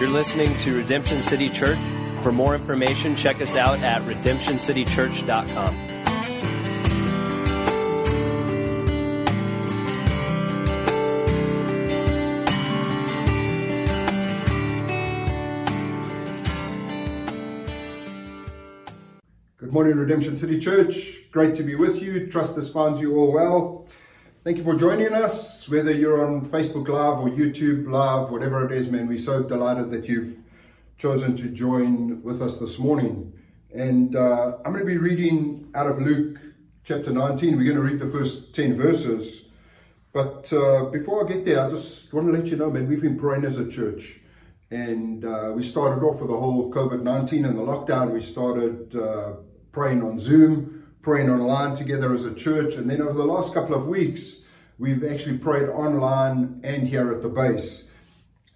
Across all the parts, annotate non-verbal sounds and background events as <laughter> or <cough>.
You're listening to Redemption City Church. For more information, check us out at redemptioncitychurch.com. Good morning, Redemption City Church. Great to be with you. Trust this finds you all well. Thank you for joining us, whether you're on Facebook Live or YouTube Live, whatever it is, man. We're so delighted that you've chosen to join with us this morning. And uh, I'm going to be reading out of Luke chapter 19. We're going to read the first 10 verses. But uh, before I get there, I just want to let you know, man, we've been praying as a church. And uh, we started off with the whole COVID 19 and the lockdown. We started uh, praying on Zoom praying online together as a church. And then over the last couple of weeks, we've actually prayed online and here at the base.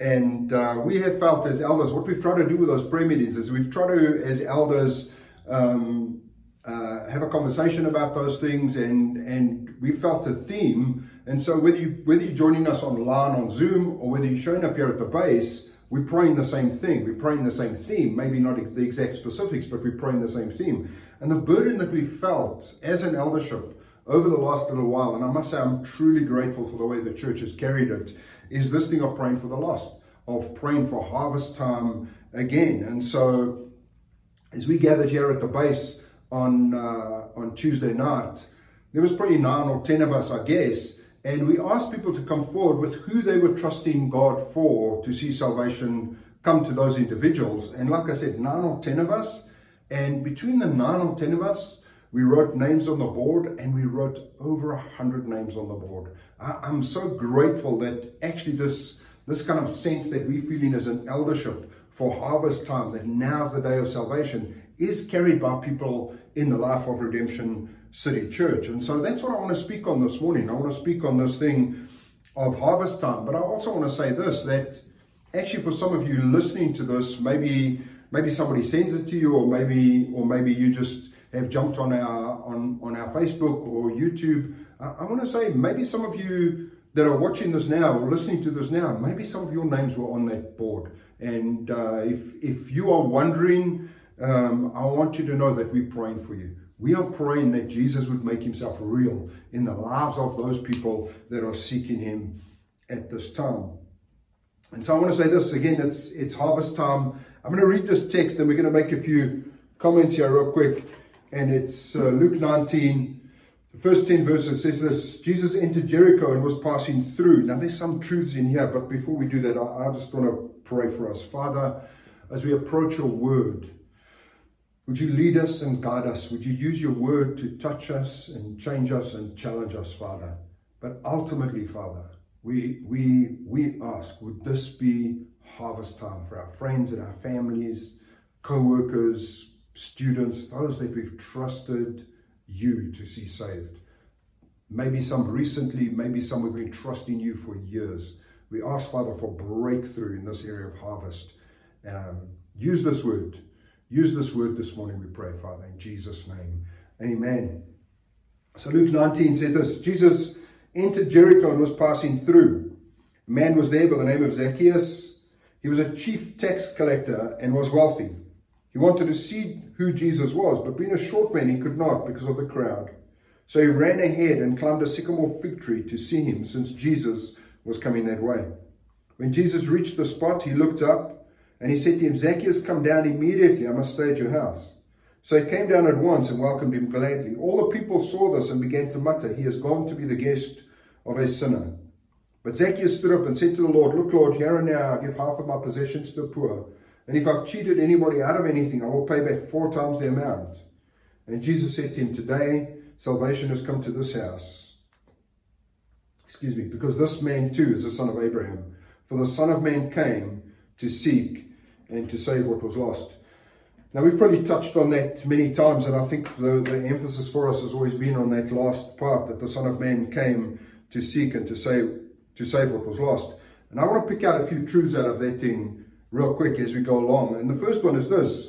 And uh, we have felt as elders, what we've tried to do with those prayer meetings is we've tried to, as elders, um, uh, have a conversation about those things, and and we felt a theme. And so whether you whether you're joining us online on Zoom or whether you're showing up here at the base, we're praying the same thing. We're praying the same theme. Maybe not the exact specifics, but we're praying the same theme. And the burden that we felt as an eldership over the last little while, and I must say I'm truly grateful for the way the church has carried it, is this thing of praying for the lost, of praying for harvest time again. And so as we gathered here at the base on uh, on Tuesday night, there was probably nine or ten of us, I guess, and we asked people to come forward with who they were trusting God for to see salvation come to those individuals. And like I said, nine or ten of us and between the nine or ten of us, we wrote names on the board and we wrote over a hundred names on the board. I, am so grateful that actually this, this kind of sense that we're feeling as an eldership for harvest time, that now's the day of salvation, is carried by people in the life of Redemption City Church. And so that's what I want to speak on this morning. I want to speak on this thing of harvest time. But I also want to say this that actually, for some of you listening to this, maybe maybe somebody sends it to you, or maybe or maybe you just have jumped on our on on our Facebook or YouTube. I, I want to say maybe some of you that are watching this now or listening to this now, maybe some of your names were on that board. And uh, if if you are wondering, um, I want you to know that we're praying for you. We are praying that Jesus would make himself real in the lives of those people that are seeking him at this time. And so I want to say this again, it's it's harvest time. I'm going to read this text and we're going to make a few comments here real quick. And it's uh, Luke 19, the first 10 verses says this Jesus entered Jericho and was passing through. Now, there's some truths in here, but before we do that, I, I just want to pray for us. Father, as we approach your word, would you lead us and guide us? Would you use your word to touch us and change us and challenge us, Father? But ultimately, Father, we, we, we ask, would this be harvest time for our friends and our families, co workers, students, those that we've trusted you to see saved. Maybe some recently, maybe some we've been trusting you for years. We ask, Father, for breakthrough in this area of harvest. Um, use this word. Use this word this morning, we pray, Father, in Jesus' name. Amen. So Luke 19 says this Jesus entered Jericho and was passing through. A man was there by the name of Zacchaeus he was a chief tax collector and was wealthy. He wanted to see who Jesus was, but being a short man, he could not because of the crowd. So he ran ahead and climbed a sycamore fig tree to see him, since Jesus was coming that way. When Jesus reached the spot, he looked up and he said to him, Zacchaeus, come down immediately. I must stay at your house. So he came down at once and welcomed him gladly. All the people saw this and began to mutter, He has gone to be the guest of a sinner. But Zacchaeus stood up and said to the Lord, Look, Lord, here and now I give half of my possessions to the poor. And if I've cheated anybody out of anything, I will pay back four times the amount. And Jesus said to him, Today salvation has come to this house. Excuse me, because this man too is the son of Abraham. For the Son of Man came to seek and to save what was lost. Now, we've probably touched on that many times, and I think the, the emphasis for us has always been on that last part that the Son of Man came to seek and to save to save what was lost. And I want to pick out a few truths out of that thing real quick as we go along. And the first one is this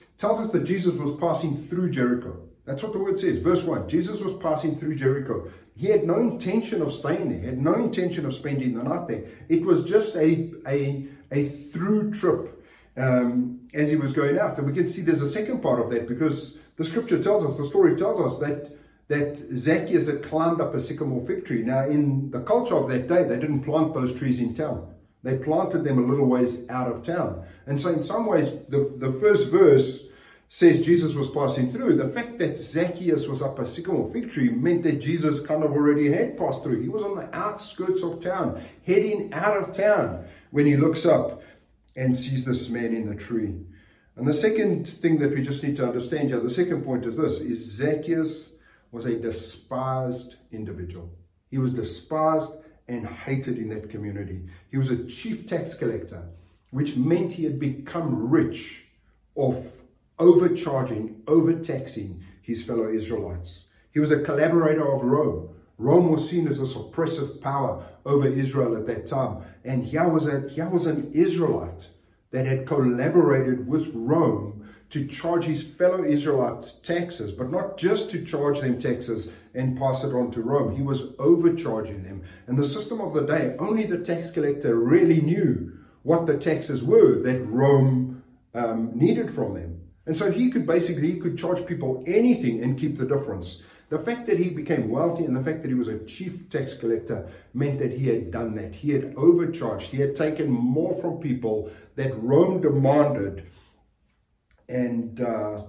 it tells us that Jesus was passing through Jericho. That's what the word says. Verse 1 Jesus was passing through Jericho. He had no intention of staying there, he had no intention of spending the night there. It was just a, a, a through trip um, as he was going out. And we can see there's a second part of that because the scripture tells us, the story tells us that that Zacchaeus had climbed up a sycamore fig tree. Now, in the culture of that day, they didn't plant those trees in town. They planted them a little ways out of town. And so, in some ways, the, the first verse says Jesus was passing through. The fact that Zacchaeus was up a sycamore fig tree meant that Jesus kind of already had passed through. He was on the outskirts of town, heading out of town when he looks up and sees this man in the tree. And the second thing that we just need to understand here, the second point is this, is Zacchaeus was a despised individual. He was despised and hated in that community. He was a chief tax collector, which meant he had become rich off overcharging, overtaxing his fellow Israelites. He was a collaborator of Rome. Rome was seen as a oppressive power over Israel at that time. And here was, a, here was an Israelite that had collaborated with Rome to charge his fellow Israelites taxes, but not just to charge them taxes and pass it on to Rome. He was overcharging them. And the system of the day, only the tax collector really knew what the taxes were that Rome um, needed from them. And so he could basically he could charge people anything and keep the difference. The fact that he became wealthy and the fact that he was a chief tax collector meant that he had done that. He had overcharged. He had taken more from people that Rome demanded. And uh,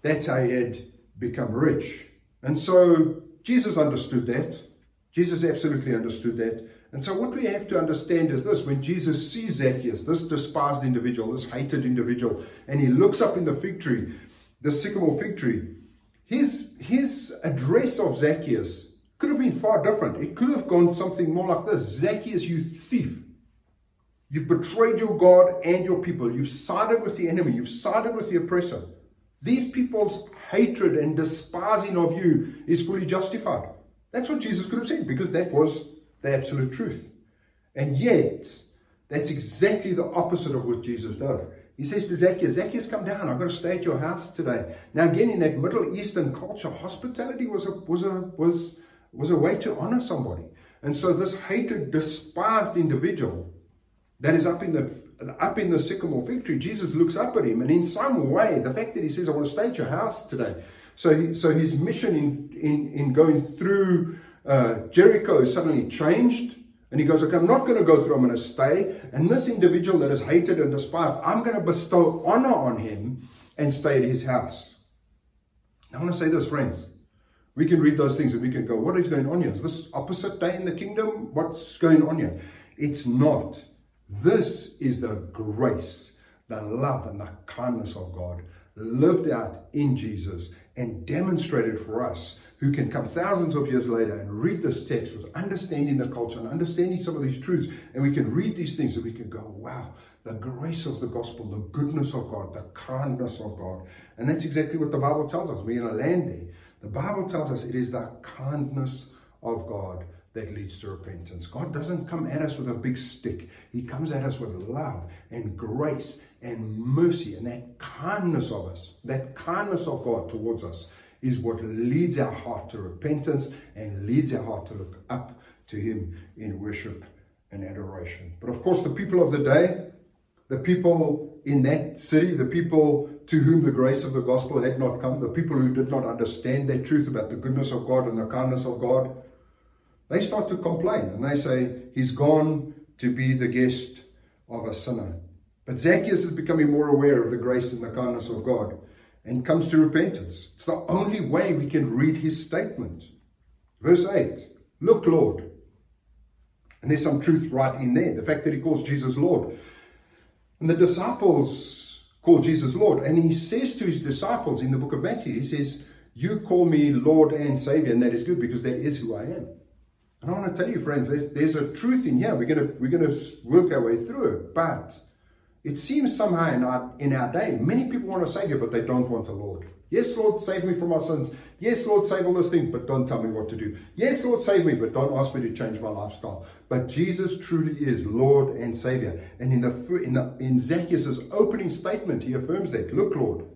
that's how he had become rich. And so Jesus understood that. Jesus absolutely understood that. And so, what we have to understand is this when Jesus sees Zacchaeus, this despised individual, this hated individual, and he looks up in the fig tree, the sycamore fig tree, his, his address of Zacchaeus could have been far different. It could have gone something more like this Zacchaeus, you thief. You've betrayed your God and your people. You've sided with the enemy. You've sided with the oppressor. These people's hatred and despising of you is fully justified. That's what Jesus could have said because that was the absolute truth. And yet, that's exactly the opposite of what Jesus does. He says to Zacchaeus, Zacchaeus, come down. I've got to stay at your house today. Now, again, in that Middle Eastern culture, hospitality was a, was a, was, was a way to honor somebody. And so this hated, despised individual that is up in the up in the sycamore fig tree, Jesus looks up at him, and in some way, the fact that he says, "I want to stay at your house today," so he, so his mission in in in going through uh, Jericho suddenly changed. And he goes, Okay, I'm not going to go through, I'm going to stay. And this individual that is hated and despised, I'm going to bestow honor on him and stay at his house. I want to say this, friends. We can read those things and we can go, What is going on here? Is this opposite day in the kingdom? What's going on here? It's not. This is the grace, the love, and the kindness of God lived out in Jesus and demonstrated for us who can come thousands of years later and read this text with understanding the culture and understanding some of these truths. And we can read these things and we can go, wow, the grace of the gospel, the goodness of God, the kindness of God. And that's exactly what the Bible tells us. We're in a land there. The Bible tells us it is the kindness of God that leads to repentance. God doesn't come at us with a big stick. He comes at us with love and grace and mercy and that kindness of us, that kindness of God towards us is what leads our heart to repentance and leads our heart to look up to Him in worship and adoration. But of course, the people of the day, the people in that city, the people to whom the grace of the gospel had not come, the people who did not understand that truth about the goodness of God and the kindness of God, they start to complain and they say, He's gone to be the guest of a sinner. But Zacchaeus is becoming more aware of the grace and the kindness of God and comes to repentance. It's the only way we can read his statement. Verse 8 Look, Lord. And there's some truth right in there. The fact that he calls Jesus Lord. And the disciples call Jesus Lord. And he says to his disciples in the book of Matthew, he says, You call me Lord and Savior, and that is good because that is who I am. And I want to tell you, friends, there's, there's a truth in here. We're going to, we're going to work our way through it. But it seems somehow in our, in our day, many people want a Savior, but they don't want a Lord. Yes, Lord, save me from my sins. Yes, Lord, save all those things, but don't tell me what to do. Yes, Lord, save me, but don't ask me to change my lifestyle. But Jesus truly is Lord and Savior. And in the in the in Zacchaeus' opening statement, he affirms that. Look, Lord.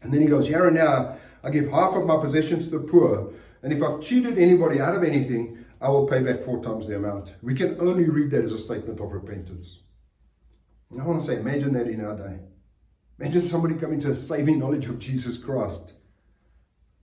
And then he goes, Here and now, I give half of my possessions to the poor. And if I've cheated anybody out of anything, I will pay back four times the amount. We can only read that as a statement of repentance. I want to say, imagine that in our day. Imagine somebody coming to a saving knowledge of Jesus Christ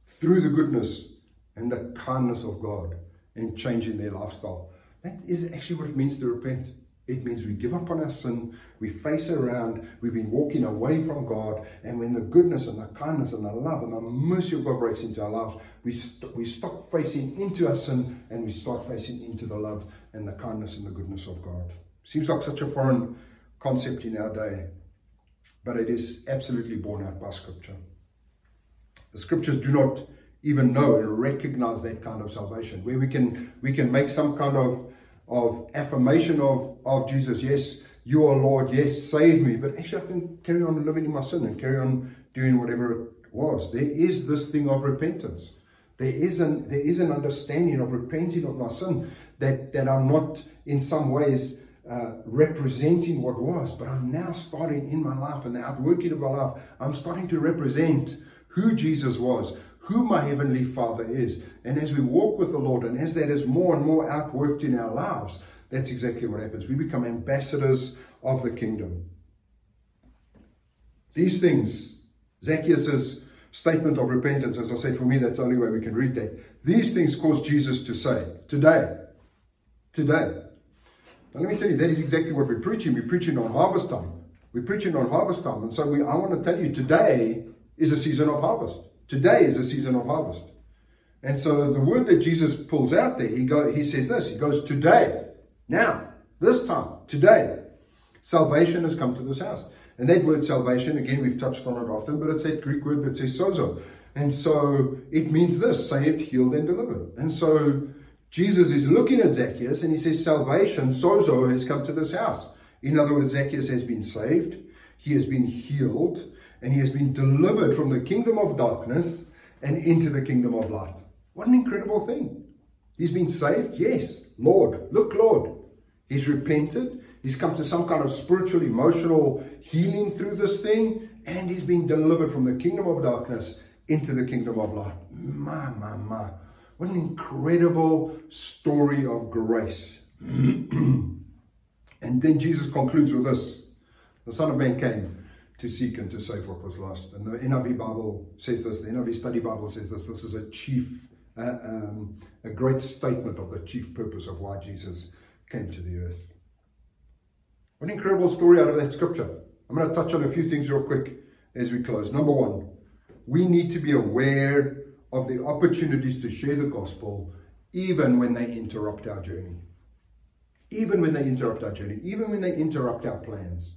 through the goodness and the kindness of God and changing their lifestyle. That is actually what it means to repent. It means we give up on our sin, we face around, we've been walking away from God, and when the goodness and the kindness and the love and the mercy of God breaks into our lives, we, st- we stop facing into our sin and we start facing into the love and the kindness and the goodness of God. Seems like such a foreign concept in our day, but it is absolutely borne out by Scripture. The Scriptures do not even know and recognize that kind of salvation, where we can we can make some kind of of affirmation of, of Jesus. Yes, you are Lord. Yes, save me. But actually, I can carry on living in my sin and carry on doing whatever it was. There is this thing of repentance. There is an there is an understanding of repenting of my sin that that I'm not in some ways uh, representing what was, but I'm now starting in my life and the outworking of my life. I'm starting to represent who Jesus was, who my Heavenly Father is. And as we walk with the Lord, and as that is more and more outworked in our lives, that's exactly what happens. We become ambassadors of the kingdom. These things, Zacchaeus' statement of repentance, as I said, for me, that's the only way we can read that. These things caused Jesus to say, Today, today. Let me tell you, that is exactly what we're preaching. We're preaching on harvest time. We're preaching on harvest time. And so we, I want to tell you, today is a season of harvest. Today is a season of harvest. And so the word that Jesus pulls out there, he go, he says this. He goes, Today, now, this time, today, salvation has come to this house. And that word salvation, again, we've touched on it often, but it's that Greek word that says sozo. And so it means this saved, healed, and delivered. And so Jesus is looking at Zacchaeus and he says, Salvation, sozo, has come to this house. In other words, Zacchaeus has been saved, he has been healed, and he has been delivered from the kingdom of darkness and into the kingdom of light. What an incredible thing. He's been saved, yes. Lord, look, Lord. He's repented. He's come to some kind of spiritual, emotional healing through this thing, and he's been delivered from the kingdom of darkness into the kingdom of light. My, my, my. What an incredible story of grace. <clears throat> and then Jesus concludes with this The Son of Man came to seek and to save what was lost. And the NIV Bible says this, the NIV Study Bible says this. This is a chief, uh, um, a great statement of the chief purpose of why Jesus came to the earth. What an incredible story out of that scripture. I'm going to touch on a few things real quick as we close. Number one, we need to be aware of the opportunities to share the gospel even when they interrupt our journey. Even when they interrupt our journey, even when they interrupt our plans.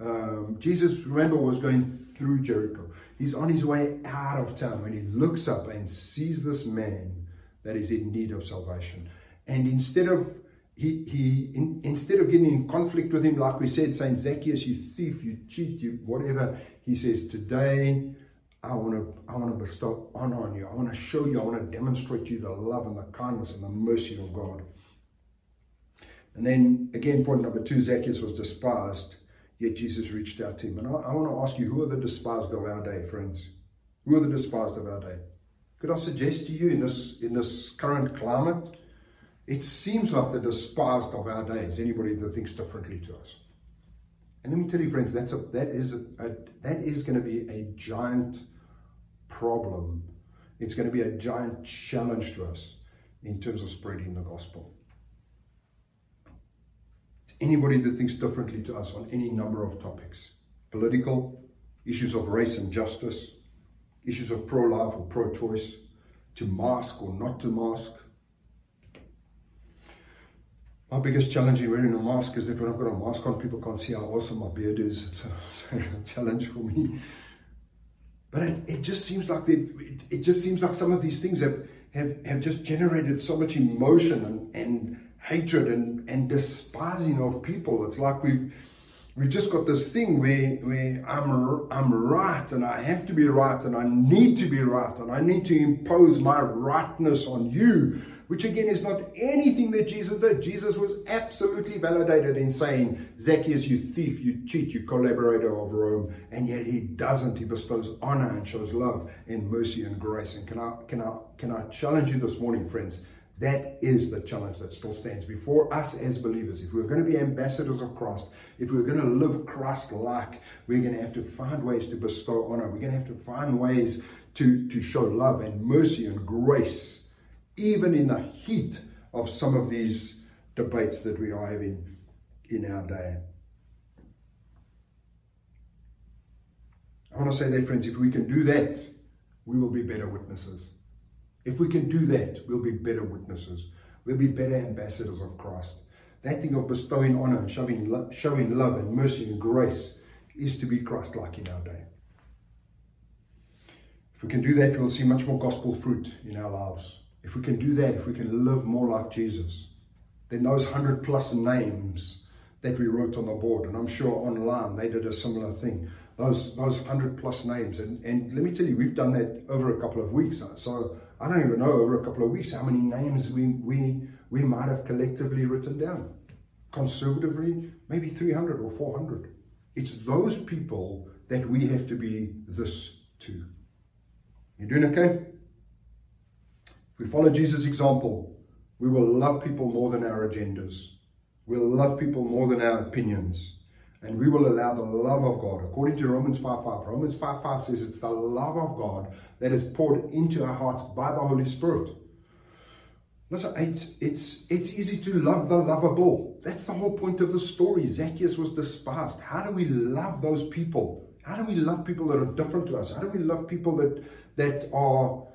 Um, Jesus, remember, was going through Jericho. He's on his way out of town when he looks up and sees this man that is in need of salvation. And instead of he, he in, instead of getting in conflict with him, like we said, saying, Zacchaeus, you thief, you cheat, you whatever, he says, Today I want to I want to bestow honor on you. I want to show you, I want to demonstrate to you the love and the kindness and the mercy of God. And then again, point number two, Zacchaeus was despised Yet Jesus reached out to him. And I, I want to ask you, who are the despised of our day, friends? Who are the despised of our day? Could I suggest to you in this in this current climate, it seems like the despised of our day is anybody that thinks differently to us. And let me tell you, friends, that's a that is a, a that is going to be a giant problem. It's going to be a giant challenge to us in terms of spreading the gospel anybody that thinks differently to us on any number of topics political, issues of race and justice, issues of pro life or pro choice, to mask or not to mask. My biggest challenge in wearing a mask is that when I've got a mask on, people can't see how awesome my beard is. It's a, <laughs> it's a challenge for me. But it, it just seems like it, it just seems like some of these things have, have, have just generated so much emotion and, and hatred and, and despising of people. It's like we've we've just got this thing where where I'm I'm right and I have to be right and I need to be right and I need to impose my rightness on you, which again is not anything that Jesus did. Jesus was absolutely validated in saying, Zacchaeus, you thief, you cheat, you collaborator of Rome, and yet he doesn't. He bestows honor and shows love and mercy and grace. And can I can I can I challenge you this morning, friends? That is the challenge that still stands before us as believers. If we're going to be ambassadors of Christ, if we're going to live Christ like, we're going to have to find ways to bestow honor. We're going to have to find ways to, to show love and mercy and grace, even in the heat of some of these debates that we are having in our day. I want to say that, friends, if we can do that, we will be better witnesses. If we can do that, we'll be better witnesses. We'll be better ambassadors of Christ. That thing of bestowing honor and showing, lo- showing love and mercy and grace is to be Christ like in our day. If we can do that, we'll see much more gospel fruit in our lives. If we can do that, if we can live more like Jesus, then those hundred plus names that we wrote on the board, and I'm sure online they did a similar thing. Those those hundred plus names, and, and let me tell you, we've done that over a couple of weeks. Uh, so I don't even know over a couple of weeks how many names we, we, we might have collectively written down. Conservatively, maybe 300 or 400. It's those people that we have to be this to. You doing okay? We follow Jesus' example, we will love people more than our agendas. We'll love people more than our opinions. And we will allow the love of God, according to Romans 5 5. Romans 5 5 says it's the love of God that is poured into our hearts by the Holy Spirit. Listen, it's, it's, it's easy to love the lovable. That's the whole point of the story. Zacchaeus was despised. How do we love those people? How do we love people that are different to us? How do we love people that, that are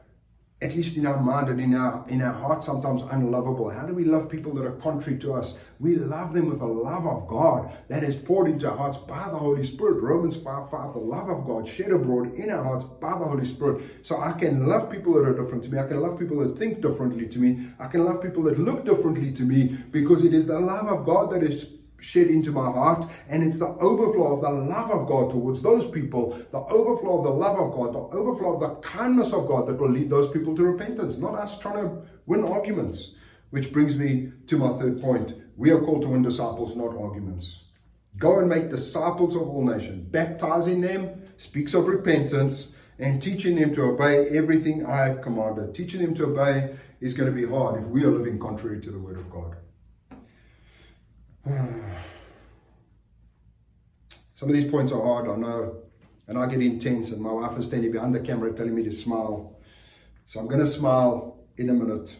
at least in our mind and in our in our heart sometimes unlovable. How do we love people that are contrary to us? We love them with the love of god that is poured into our hearts by the holy spirit. Romans 5 5 the love of god shed abroad in our hearts by the holy spirit. So i can love people that are different to me. I can love people that think differently to me. I can love people that look differently to me because it is the love of god that is shed into my heart. And it's the overflow of the love of God towards those people, the overflow of the love of God, the overflow of the kindness of God that will lead those people to repentance, not us trying to win arguments. Which brings me to my third point. We are called to win disciples, not arguments. Go and make disciples of all nations, baptizing them, speaks of repentance, and teaching them to obey everything I have commanded. Teaching them to obey is going to be hard if we are living contrary to the word of God. <sighs> Some of these points are hard, I know, and I get intense, and my wife is standing behind the camera telling me to smile. So I'm going to smile in a minute.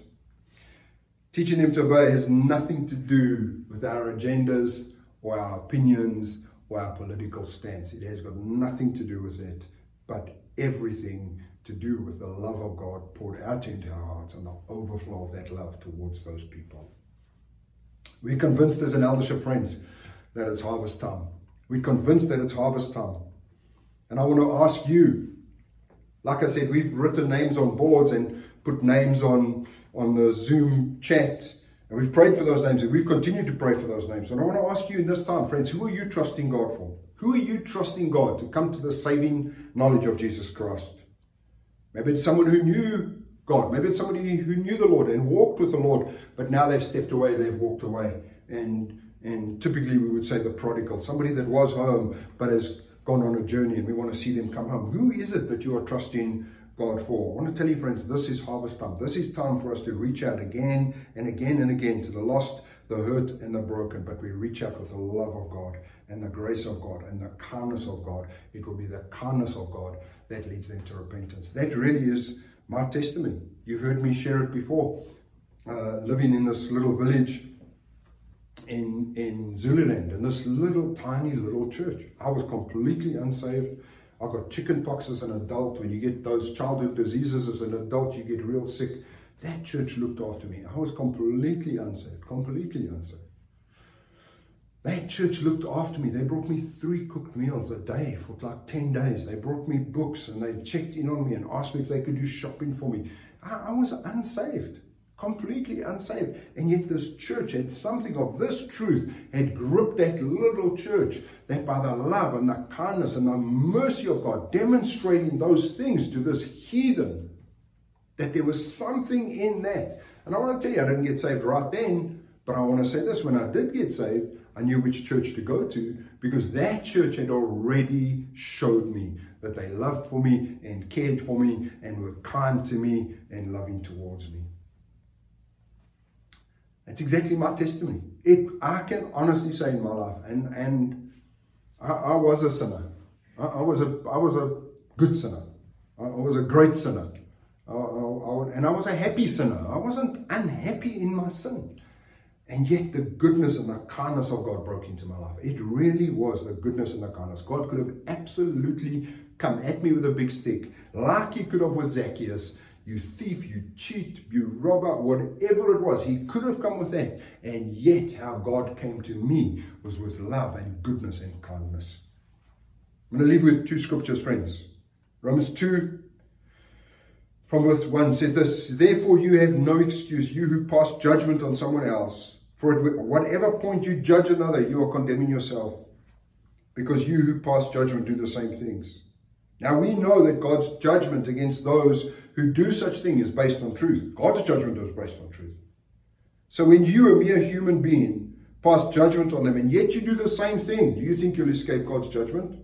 Teaching them to obey has nothing to do with our agendas or our opinions or our political stance. It has got nothing to do with that, but everything to do with the love of God poured out into our hearts and the overflow of that love towards those people. We're convinced as an eldership friends that it's harvest time. We're convinced that it's harvest time. And I want to ask you, like I said, we've written names on boards and put names on, on the Zoom chat. And we've prayed for those names and we've continued to pray for those names. And I want to ask you in this time, friends, who are you trusting God for? Who are you trusting God to come to the saving knowledge of Jesus Christ? Maybe it's someone who knew God. Maybe it's somebody who knew the Lord and walked with the Lord, but now they've stepped away, they've walked away. And and typically we would say the prodigal, somebody that was home but has gone on a journey and we want to see them come home. Who is it that you are trusting God for? I want to tell you, friends, this is harvest time. This is time for us to reach out again and again and again to the lost, the hurt, and the broken. But we reach out with the love of God and the grace of God and the kindness of God. It will be the kindness of God that leads them to repentance. That really is my testimony. You've heard me share it before. Uh, living in this little village in, in Zululand, in this little tiny little church. I was completely unsaved. I got chicken pox as an adult. When you get those childhood diseases as an adult, you get real sick. That church looked after me. I was completely unsaved, completely unsaved. That church looked after me. They brought me three cooked meals a day for like 10 days. They brought me books and they checked in on me and asked me if they could do shopping for me. I, I was unsaved, completely unsaved. And yet, this church had something of this truth, had gripped that little church that by the love and the kindness and the mercy of God, demonstrating those things to this heathen, that there was something in that. And I want to tell you, I didn't get saved right then, but I want to say this when I did get saved, I knew which church to go to because that church had already showed me that they loved for me and cared for me and were kind to me and loving towards me. That's exactly my testimony. It, I can honestly say in my life, and and I, I was a sinner. I, I, was a I was a good sinner. I, I was a great sinner, and I was a happy sinner. I wasn't unhappy in my sin. And yet, the goodness and the kindness of God broke into my life. It really was the goodness and the kindness. God could have absolutely come at me with a big stick, like He could have with Zacchaeus, you thief, you cheat, you robber, whatever it was. He could have come with that. And yet, how God came to me was with love and goodness and kindness. I'm going to leave with two scriptures, friends. Romans 2, from verse 1 says this Therefore, you have no excuse, you who pass judgment on someone else. For at whatever point you judge another, you are condemning yourself, because you who pass judgment do the same things. Now, we know that God's judgment against those who do such thing is based on truth. God's judgment is based on truth. So when you, a mere human being, pass judgment on them and yet you do the same thing, do you think you'll escape God's judgment?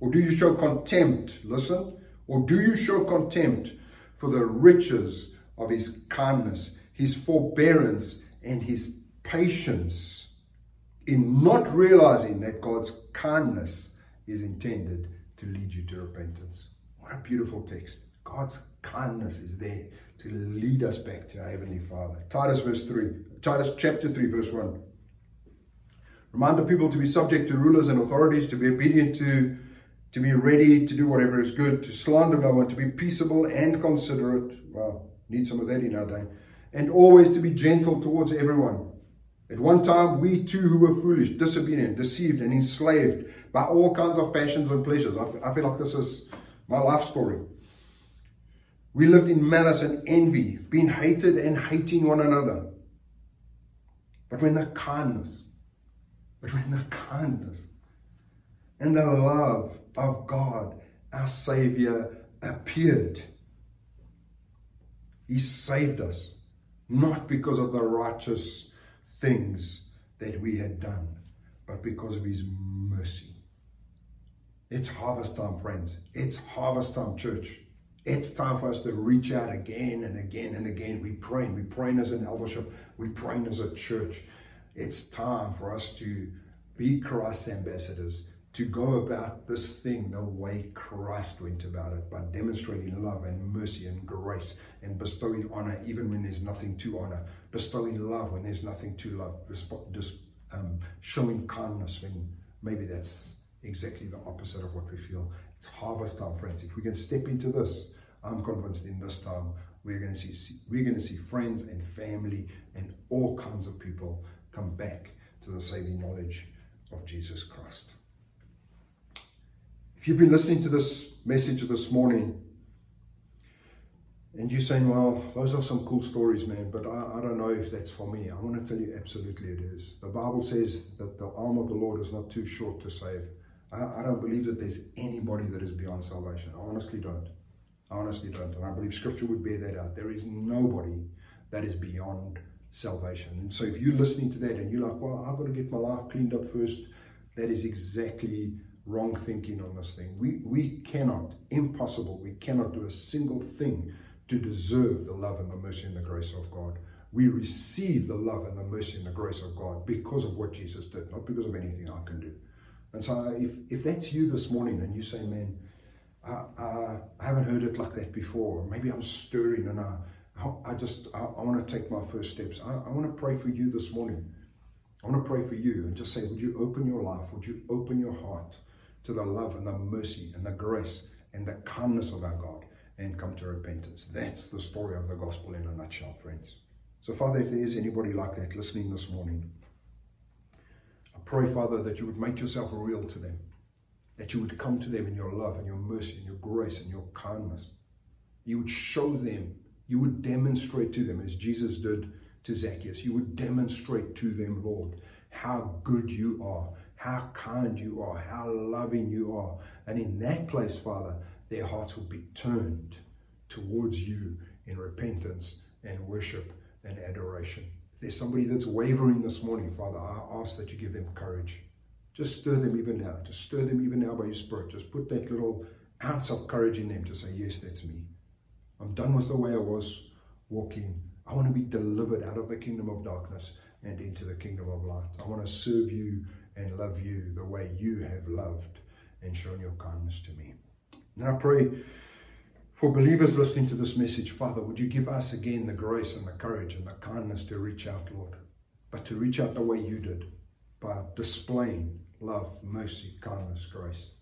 Or do you show contempt? Listen. Or do you show contempt for the riches of his kindness, his forbearance, and his patience in not realizing that God's kindness is intended to lead you to repentance? What a beautiful text. God's kindness is there to lead us back to our Heavenly Father. Titus verse 3, Titus chapter 3, verse 1. Remind the people to be subject to rulers and authorities, to be obedient to, to be ready to do whatever is good, to slander no one, to be peaceable and considerate. Well, need some of that in our day. And always to be gentle towards everyone. At one time, we too who were foolish, disobedient, deceived, and enslaved by all kinds of passions and pleasures. I feel like this is my life story. We lived in malice and envy, being hated and hating one another. But when the kindness, but when the kindness and the love of God, our Savior, appeared, He saved us, not because of the righteous things that we had done, but because of His mercy. It's harvest time, friends. It's harvest time, church. It's time for us to reach out again and again and again. We pray, we pray as an eldership, we pray as a church. It's time for us to be Christ's ambassadors, to go about this thing the way Christ went about it, by demonstrating love and mercy and grace and bestowing honor even when there's nothing to honor, bestowing love when there's nothing to love, just um, showing kindness when maybe that's exactly the opposite of what we feel. It's harvest time, friends. If we can step into this, I'm convinced in this time we're going to see we're going to see friends and family and all kinds of people come back to the saving knowledge of Jesus Christ. If you've been listening to this message this morning and you're saying, well, those are some cool stories, man, but I, I, don't know if that's for me. I want to tell you absolutely it is. The Bible says that the arm of the Lord is not too short to save. I, I don't believe that there's anybody that is beyond salvation. I honestly don't. I honestly don't. And I believe scripture would bear that out. There is nobody that is beyond salvation. And so if you're listening to that and you're like, well, I've got to get my life cleaned up first, that is exactly wrong thinking on this thing. We, we cannot, impossible, we cannot do a single thing to deserve the love and the mercy and the grace of God. We receive the love and the mercy and the grace of God because of what Jesus did, not because of anything I can do. And so if, if that's you this morning and you say, man, I, I, I haven't heard it like that before, maybe I'm stirring and I, I just, I, I want to take my first steps. I, I want to pray for you this morning. I want to pray for you and just say, would you open your life? Would you open your heart to the love and the mercy and the grace and the kindness of our God and come to repentance? That's the story of the gospel in a nutshell, friends. So, Father, if there is anybody like that listening this morning, I pray, Father, that you would make yourself real to them, that you would come to them in your love and your mercy and your grace and your kindness. You would show them, you would demonstrate to them, as Jesus did to Zacchaeus, you would demonstrate to them, Lord, how good you are, how kind you are, how loving you are. And in that place, Father, their hearts will be turned towards you in repentance and worship and adoration If there's somebody that's wavering this morning, Father, I ask that you give them courage. Just stir them even now. Just stir them even now by your Spirit. Just put that little ounce of courage in them to say, Yes, that's me. I'm done with the way I was walking. I want to be delivered out of the kingdom of darkness and into the kingdom of light. I want to serve you and love you the way you have loved and shown your kindness to me. And I pray for believers listening to this message, Father, would you give us again the grace and the courage and the kindness to reach out, Lord, but to reach out the way you did by displaying love, mercy, kindness, grace.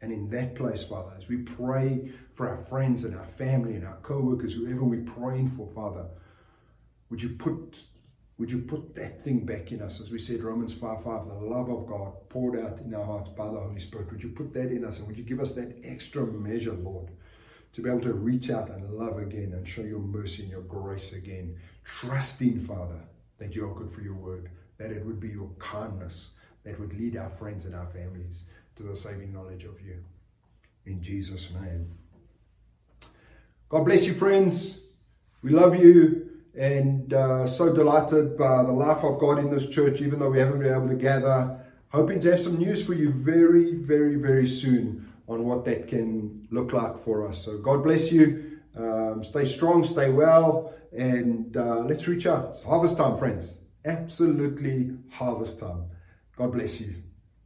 And in that place, Father, as we pray for our friends and our family and our co-workers, whoever we're praying for, Father, would you put would you put that thing back in us, as we said, Romans 5 5, the love of God poured out in our hearts by the Holy Spirit? Would you put that in us and would you give us that extra measure, Lord, to be able to reach out and love again and show your mercy and your grace again, trusting, Father, that you are good for your word, that it would be your kindness that would lead our friends and our families to the saving knowledge of you. In Jesus' name. God bless you, friends. We love you and uh, so delighted by the life of God in this church, even though we haven't been able to gather. Hoping to have some news for you very, very, very soon on what that can look like for us. So God bless you. Um, stay strong, stay well, and uh, let's reach out. It's harvest time, friends. Absolutely harvest time. God bless you.